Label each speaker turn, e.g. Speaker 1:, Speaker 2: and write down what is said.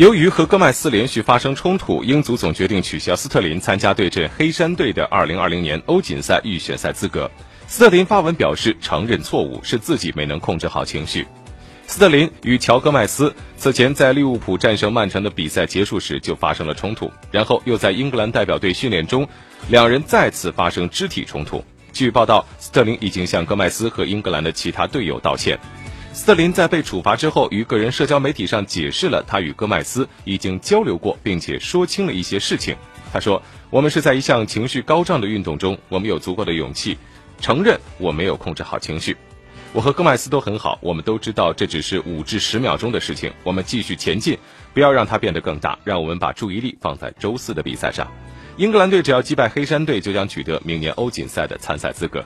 Speaker 1: 由于和戈麦斯连续发生冲突，英足总决定取消斯特林参加对阵黑山队的2020年欧锦赛预选赛资格。斯特林发文表示承认错误，是自己没能控制好情绪。斯特林与乔戈麦斯此前在利物浦战胜曼城的比赛结束时就发生了冲突，然后又在英格兰代表队训练中，两人再次发生肢体冲突。据报道，斯特林已经向戈麦斯和英格兰的其他队友道歉。斯特林在被处罚之后，于个人社交媒体上解释了他与戈麦斯已经交流过，并且说清了一些事情。他说：“我们是在一项情绪高涨的运动中，我们有足够的勇气承认我没有控制好情绪。我和戈麦斯都很好，我们都知道这只是五至十秒钟的事情。我们继续前进，不要让它变得更大。让我们把注意力放在周四的比赛上。英格兰队只要击败黑山队，就将取得明年欧锦赛的参赛资格。”